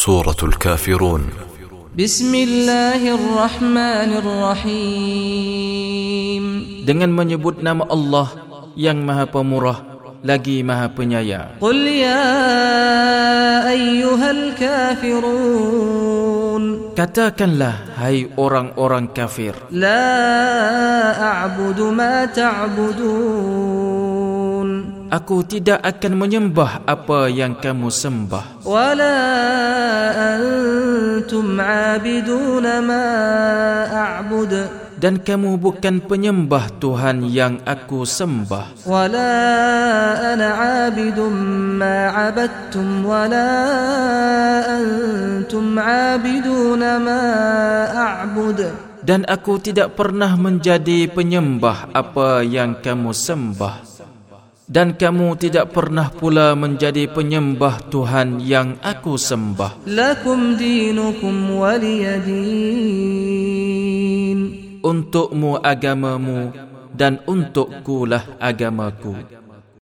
سورة الكافرون بسم الله الرحمن الرحيم dengan menyebut nama Allah yang Maha Pemurah lagi Maha Penyayang. قل يا أيها الكافرون Katakanlah hai orang-orang kafir, لا أعبد ما تعبدون aku tidak akan menyembah apa yang kamu sembah. Wala antum ma a'bud dan kamu bukan penyembah Tuhan yang aku sembah. Wala ana ma abadtum wala antum ma a'bud dan aku tidak pernah menjadi penyembah apa yang kamu sembah dan kamu tidak pernah pula menjadi penyembah Tuhan yang aku sembah. Lakum dinukum waliyadin. Untukmu agamamu dan untukkulah agamaku. agamaku.